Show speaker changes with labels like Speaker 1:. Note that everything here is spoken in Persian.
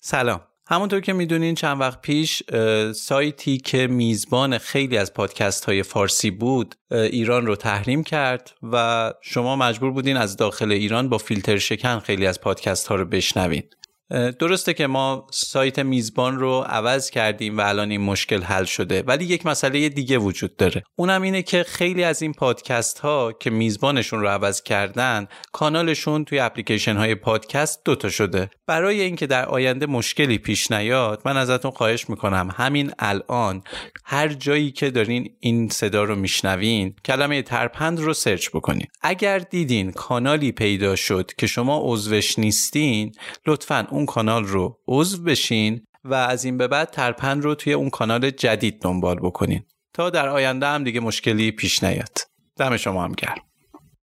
Speaker 1: سلام. همونطور که می‌دونین چند وقت پیش سایتی که میزبان خیلی از پادکست های فارسی بود ایران رو تحریم کرد و شما مجبور بودین از داخل ایران با فیلتر شکن خیلی از پادکست ها رو بشنوین. درسته که ما سایت میزبان رو عوض کردیم و الان این مشکل حل شده ولی یک مسئله دیگه وجود داره. اونم اینه که خیلی از این پادکست ها که میزبانشون رو عوض کردن کانالشون توی اپلیکیشن های پادکست دوتا شده. برای اینکه در آینده مشکلی پیش نیاد من ازتون خواهش می‌کنم همین الان هر جایی که دارین این صدا رو میشنوین کلمه ترپند رو سرچ بکنین. اگر دیدین کانالی پیدا شد که شما عضوش نیستین لطفا اون کانال رو عضو بشین و از این به بعد ترپند رو توی اون کانال جدید دنبال بکنین. تا در آینده هم دیگه مشکلی پیش نیاد. دم شما هم گرم.